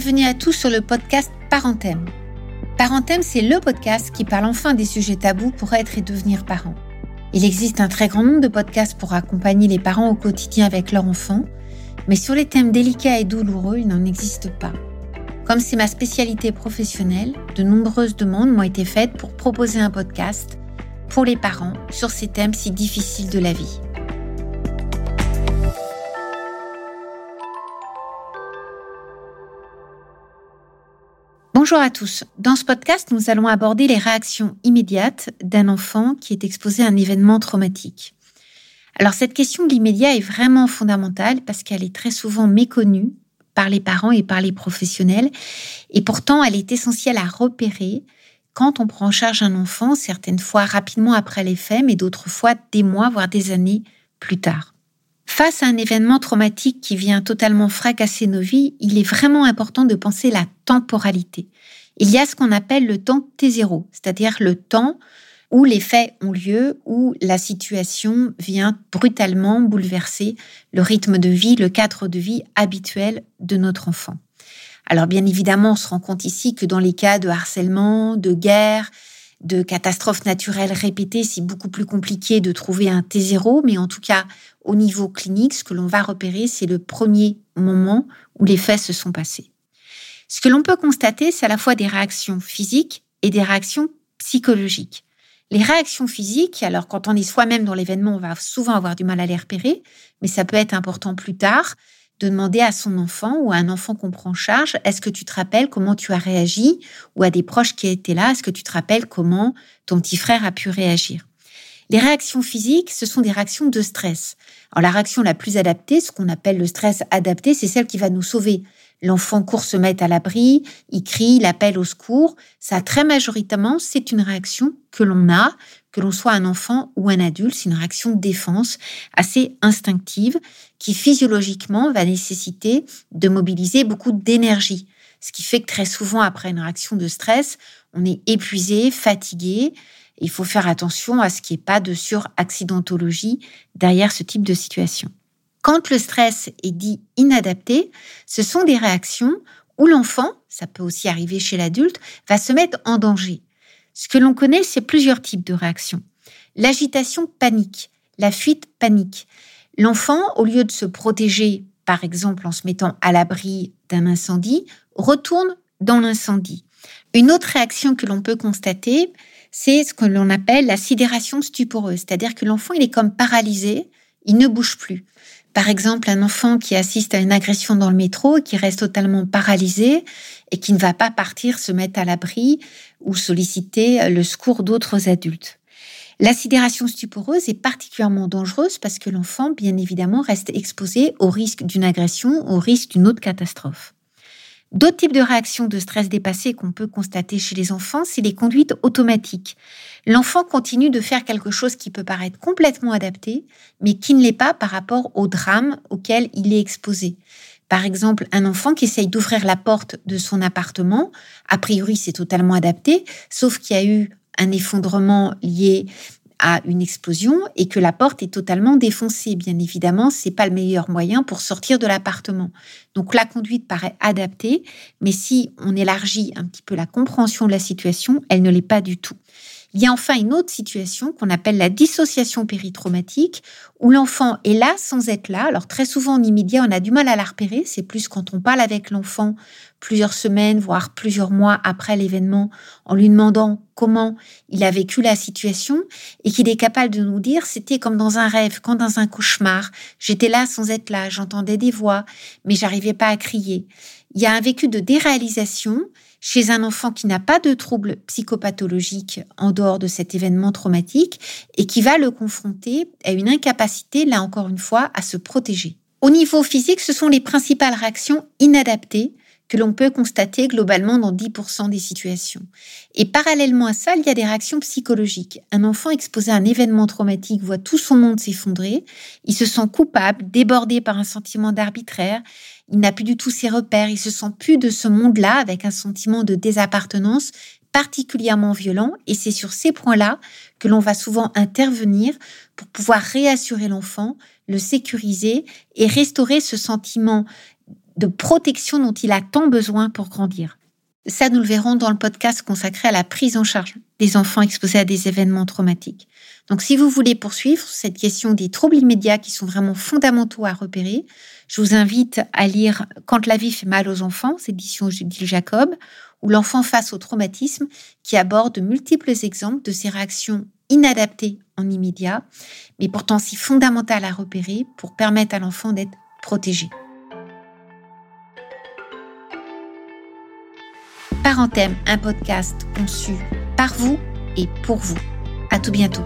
Bienvenue à tous sur le podcast Parenthème. Parenthème, c'est le podcast qui parle enfin des sujets tabous pour être et devenir parent. Il existe un très grand nombre de podcasts pour accompagner les parents au quotidien avec leur enfant, mais sur les thèmes délicats et douloureux, il n'en existe pas. Comme c'est ma spécialité professionnelle, de nombreuses demandes m'ont été faites pour proposer un podcast pour les parents sur ces thèmes si difficiles de la vie. Bonjour à tous. Dans ce podcast, nous allons aborder les réactions immédiates d'un enfant qui est exposé à un événement traumatique. Alors cette question de l'immédiat est vraiment fondamentale parce qu'elle est très souvent méconnue par les parents et par les professionnels et pourtant elle est essentielle à repérer quand on prend en charge un enfant, certaines fois rapidement après les faits, mais d'autres fois des mois, voire des années plus tard. Face à un événement traumatique qui vient totalement fracasser nos vies, il est vraiment important de penser la temporalité. Il y a ce qu'on appelle le temps T0, c'est-à-dire le temps où les faits ont lieu, où la situation vient brutalement bouleverser le rythme de vie, le cadre de vie habituel de notre enfant. Alors bien évidemment, on se rend compte ici que dans les cas de harcèlement, de guerre, de catastrophes naturelles répétées, c'est beaucoup plus compliqué de trouver un T0, mais en tout cas, au niveau clinique, ce que l'on va repérer, c'est le premier moment où les faits se sont passés. Ce que l'on peut constater, c'est à la fois des réactions physiques et des réactions psychologiques. Les réactions physiques, alors quand on est soi-même dans l'événement, on va souvent avoir du mal à les repérer, mais ça peut être important plus tard de demander à son enfant ou à un enfant qu'on prend en charge, est-ce que tu te rappelles comment tu as réagi ou à des proches qui étaient là, est-ce que tu te rappelles comment ton petit frère a pu réagir? Les réactions physiques, ce sont des réactions de stress. Alors la réaction la plus adaptée, ce qu'on appelle le stress adapté, c'est celle qui va nous sauver. L'enfant court se met à l'abri, il crie, il appelle au secours. Ça, très majoritairement, c'est une réaction que l'on a, que l'on soit un enfant ou un adulte. C'est une réaction de défense assez instinctive qui physiologiquement va nécessiter de mobiliser beaucoup d'énergie. Ce qui fait que très souvent, après une réaction de stress, on est épuisé, fatigué, il faut faire attention à ce qu'il n'y ait pas de suraccidentologie derrière ce type de situation. Quand le stress est dit inadapté, ce sont des réactions où l'enfant, ça peut aussi arriver chez l'adulte, va se mettre en danger. Ce que l'on connaît, c'est plusieurs types de réactions. L'agitation panique, la fuite panique. L'enfant, au lieu de se protéger, par exemple en se mettant à l'abri d'un incendie, retourne dans l'incendie. Une autre réaction que l'on peut constater, c'est ce que l'on appelle la sidération stuporeuse, c'est-à-dire que l'enfant, il est comme paralysé, il ne bouge plus. Par exemple, un enfant qui assiste à une agression dans le métro, qui reste totalement paralysé et qui ne va pas partir se mettre à l'abri ou solliciter le secours d'autres adultes. La sidération stuporeuse est particulièrement dangereuse parce que l'enfant, bien évidemment, reste exposé au risque d'une agression, au risque d'une autre catastrophe. D'autres types de réactions de stress dépassé qu'on peut constater chez les enfants, c'est les conduites automatiques. L'enfant continue de faire quelque chose qui peut paraître complètement adapté, mais qui ne l'est pas par rapport au drame auquel il est exposé. Par exemple, un enfant qui essaye d'ouvrir la porte de son appartement, a priori c'est totalement adapté, sauf qu'il y a eu un effondrement lié à une explosion et que la porte est totalement défoncée. Bien évidemment, c'est pas le meilleur moyen pour sortir de l'appartement. Donc la conduite paraît adaptée, mais si on élargit un petit peu la compréhension de la situation, elle ne l'est pas du tout. Il y a enfin une autre situation qu'on appelle la dissociation péritraumatique, où l'enfant est là sans être là. Alors très souvent en immédiat, on a du mal à la repérer. C'est plus quand on parle avec l'enfant plusieurs semaines, voire plusieurs mois après l'événement, en lui demandant comment il a vécu la situation et qu'il est capable de nous dire c'était comme dans un rêve, comme dans un cauchemar. J'étais là sans être là, j'entendais des voix, mais j'arrivais pas à crier. Il y a un vécu de déréalisation chez un enfant qui n'a pas de troubles psychopathologiques en dehors de cet événement traumatique et qui va le confronter à une incapacité, là encore une fois, à se protéger. Au niveau physique, ce sont les principales réactions inadaptées que l'on peut constater globalement dans 10% des situations. Et parallèlement à ça, il y a des réactions psychologiques. Un enfant exposé à un événement traumatique voit tout son monde s'effondrer, il se sent coupable, débordé par un sentiment d'arbitraire, il n'a plus du tout ses repères, il se sent plus de ce monde-là avec un sentiment de désappartenance particulièrement violent et c'est sur ces points-là que l'on va souvent intervenir pour pouvoir réassurer l'enfant, le sécuriser et restaurer ce sentiment de protection dont il a tant besoin pour grandir. Ça, nous le verrons dans le podcast consacré à la prise en charge des enfants exposés à des événements traumatiques. Donc, si vous voulez poursuivre cette question des troubles immédiats qui sont vraiment fondamentaux à repérer, je vous invite à lire Quand la vie fait mal aux enfants, c'est édition Judith Jacob, ou L'enfant face au traumatisme, qui aborde de multiples exemples de ces réactions inadaptées en immédiat, mais pourtant si fondamentales à repérer pour permettre à l'enfant d'être protégé. Parenthème, un podcast conçu par vous et pour vous. À tout bientôt.